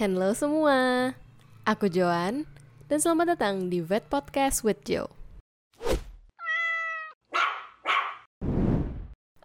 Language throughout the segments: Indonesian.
Hello semua, aku Joan dan selamat datang di Vet Podcast with Joe.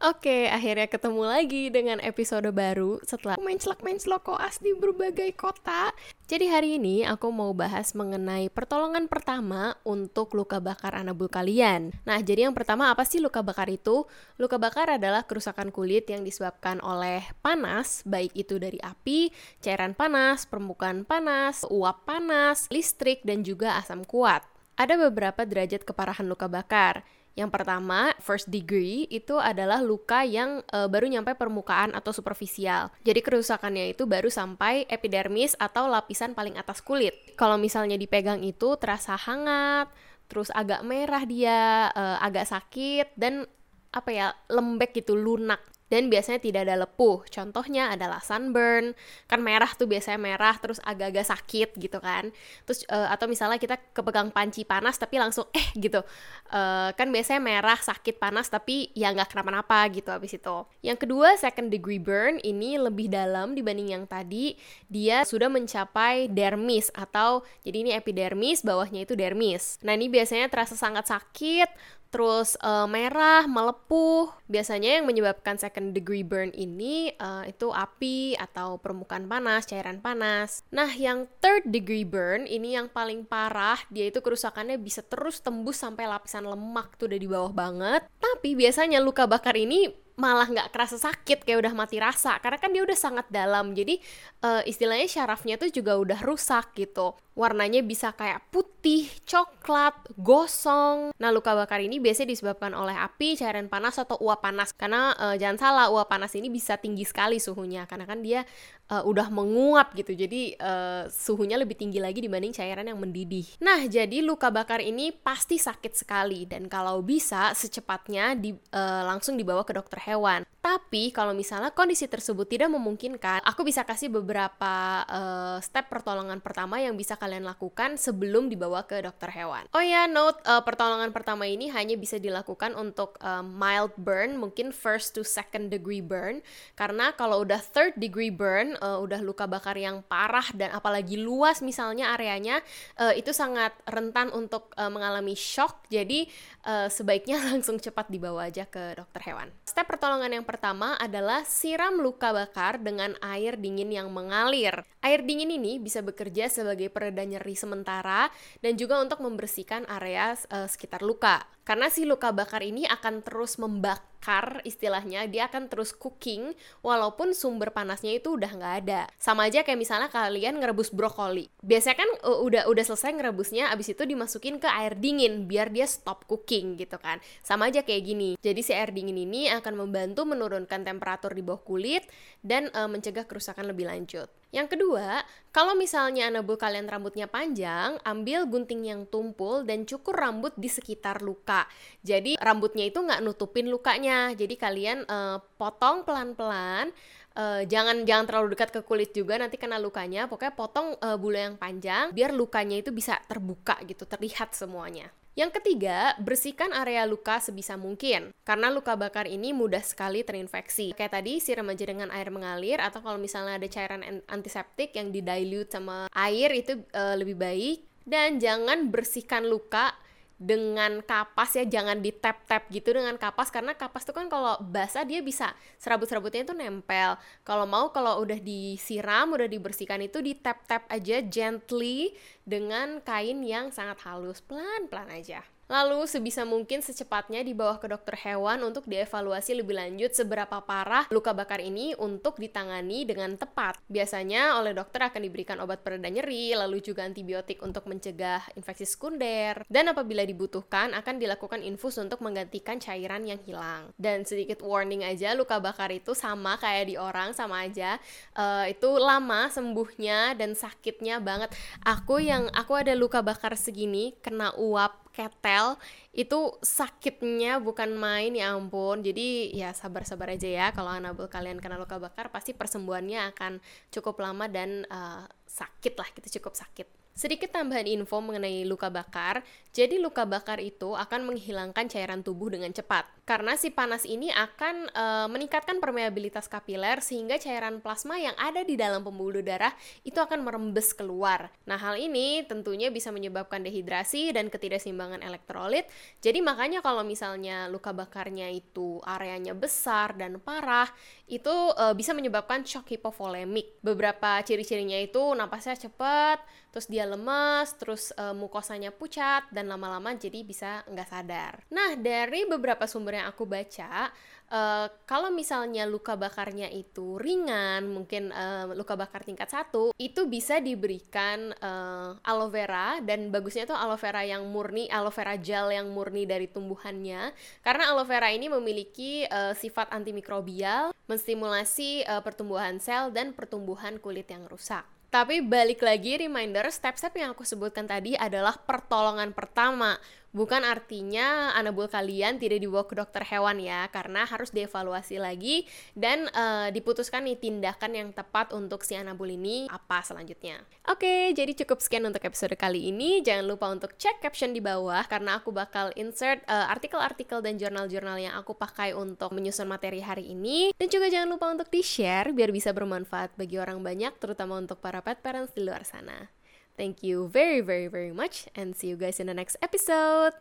Oke, akhirnya ketemu lagi dengan episode baru setelah mencelak-mencelok koas di berbagai kota. Jadi hari ini aku mau bahas mengenai pertolongan pertama untuk luka bakar anabul kalian. Nah, jadi yang pertama apa sih luka bakar itu? Luka bakar adalah kerusakan kulit yang disebabkan oleh panas, baik itu dari api, cairan panas, permukaan panas, uap panas, listrik, dan juga asam kuat. Ada beberapa derajat keparahan luka bakar. Yang pertama, first degree itu adalah luka yang e, baru nyampe permukaan atau superficial. Jadi kerusakannya itu baru sampai epidermis atau lapisan paling atas kulit. Kalau misalnya dipegang itu terasa hangat, terus agak merah dia, e, agak sakit dan apa ya lembek gitu lunak dan biasanya tidak ada lepuh. Contohnya adalah sunburn, kan merah tuh biasanya merah terus agak-agak sakit gitu kan. Terus uh, atau misalnya kita kepegang panci panas tapi langsung eh gitu. Uh, kan biasanya merah, sakit, panas tapi ya nggak kenapa-napa gitu habis itu. Yang kedua second degree burn ini lebih dalam dibanding yang tadi. Dia sudah mencapai dermis atau jadi ini epidermis, bawahnya itu dermis. Nah, ini biasanya terasa sangat sakit, terus uh, merah, melepuh. Biasanya yang menyebabkan second degree burn ini uh, itu api atau permukaan panas, cairan panas. Nah, yang third degree burn ini yang paling parah, dia itu kerusakannya bisa terus tembus sampai lapisan lemak tuh udah di bawah banget. Tapi biasanya luka bakar ini malah nggak kerasa sakit kayak udah mati rasa karena kan dia udah sangat dalam jadi uh, istilahnya syarafnya tuh juga udah rusak gitu warnanya bisa kayak putih, coklat, gosong. Nah, luka bakar ini biasanya disebabkan oleh api, cairan panas atau uap panas. Karena uh, jangan salah, uap panas ini bisa tinggi sekali suhunya karena kan dia uh, udah menguap gitu. Jadi uh, suhunya lebih tinggi lagi dibanding cairan yang mendidih. Nah, jadi luka bakar ini pasti sakit sekali dan kalau bisa secepatnya di, uh, langsung dibawa ke dokter hewan. Tapi kalau misalnya kondisi tersebut tidak memungkinkan, aku bisa kasih beberapa uh, step pertolongan pertama yang bisa kalian lakukan sebelum dibawa ke dokter hewan. Oh ya, note uh, pertolongan pertama ini hanya bisa dilakukan untuk uh, mild burn, mungkin first to second degree burn. Karena kalau udah third degree burn, uh, udah luka bakar yang parah dan apalagi luas misalnya areanya, uh, itu sangat rentan untuk uh, mengalami shock. Jadi uh, sebaiknya langsung cepat dibawa aja ke dokter hewan. Step pertolongan yang adalah siram luka bakar dengan air dingin yang mengalir. Air dingin ini bisa bekerja sebagai peredam reda nyeri sementara dan juga untuk membersihkan area uh, sekitar luka. Karena si luka bakar ini akan terus membakar istilahnya, dia akan terus cooking walaupun sumber panasnya itu udah nggak ada. Sama aja kayak misalnya kalian ngerebus brokoli. Biasanya kan uh, udah udah selesai ngerebusnya, abis itu dimasukin ke air dingin biar dia stop cooking gitu kan. Sama aja kayak gini. Jadi si air dingin ini akan membantu menurunkan temperatur di bawah kulit dan uh, mencegah kerusakan lebih lanjut. Yang kedua, kalau misalnya anabul kalian rambutnya panjang, ambil gunting yang tumpul dan cukur rambut di sekitar luka. Jadi rambutnya itu nggak nutupin lukanya. Jadi kalian uh, potong pelan-pelan. Uh, jangan jangan terlalu dekat ke kulit juga nanti kena lukanya pokoknya potong uh, bulu yang panjang biar lukanya itu bisa terbuka gitu terlihat semuanya yang ketiga, bersihkan area luka sebisa mungkin. Karena luka bakar ini mudah sekali terinfeksi. Kayak tadi, siram aja dengan air mengalir, atau kalau misalnya ada cairan antiseptik yang didilute sama air, itu uh, lebih baik. Dan jangan bersihkan luka dengan kapas ya jangan di tap tap gitu dengan kapas karena kapas tuh kan kalau basah dia bisa serabut serabutnya itu nempel. Kalau mau kalau udah disiram udah dibersihkan itu di tap tap aja gently dengan kain yang sangat halus pelan pelan aja Lalu sebisa mungkin secepatnya dibawa ke dokter hewan untuk dievaluasi lebih lanjut seberapa parah luka bakar ini untuk ditangani dengan tepat. Biasanya oleh dokter akan diberikan obat pereda nyeri, lalu juga antibiotik untuk mencegah infeksi sekunder, dan apabila dibutuhkan akan dilakukan infus untuk menggantikan cairan yang hilang. Dan sedikit warning aja, luka bakar itu sama kayak di orang, sama aja. Uh, itu lama sembuhnya dan sakitnya banget. Aku yang aku ada luka bakar segini kena uap ketel itu sakitnya bukan main ya ampun jadi ya sabar-sabar aja ya kalau anabul kalian kena luka bakar pasti persembuhannya akan cukup lama dan uh, sakit lah gitu cukup sakit Sedikit tambahan info mengenai luka bakar. Jadi luka bakar itu akan menghilangkan cairan tubuh dengan cepat. Karena si panas ini akan e, meningkatkan permeabilitas kapiler sehingga cairan plasma yang ada di dalam pembuluh darah itu akan merembes keluar. Nah, hal ini tentunya bisa menyebabkan dehidrasi dan ketidakseimbangan elektrolit. Jadi makanya kalau misalnya luka bakarnya itu areanya besar dan parah, itu e, bisa menyebabkan shock hipovolemik. Beberapa ciri-cirinya itu napasnya cepat, terus dia lemes, terus e, mukosanya pucat dan lama-lama jadi bisa nggak sadar. Nah dari beberapa sumber yang aku baca, e, kalau misalnya luka bakarnya itu ringan, mungkin e, luka bakar tingkat satu, itu bisa diberikan e, aloe vera dan bagusnya tuh aloe vera yang murni, aloe vera gel yang murni dari tumbuhannya, karena aloe vera ini memiliki e, sifat antimikrobial, menstimulasi e, pertumbuhan sel dan pertumbuhan kulit yang rusak. Tapi balik lagi reminder, step-step yang aku sebutkan tadi adalah pertolongan pertama. Bukan artinya anabul kalian tidak dibawa ke dokter hewan ya, karena harus dievaluasi lagi dan uh, diputuskan nih tindakan yang tepat untuk si anabul ini apa selanjutnya. Oke, jadi cukup sekian untuk episode kali ini. Jangan lupa untuk cek caption di bawah karena aku bakal insert uh, artikel-artikel dan jurnal-jurnal yang aku pakai untuk menyusun materi hari ini. Dan juga jangan lupa untuk di-share biar bisa bermanfaat bagi orang banyak, terutama untuk para pet parents di luar sana. Thank you very, very, very much, and see you guys in the next episode.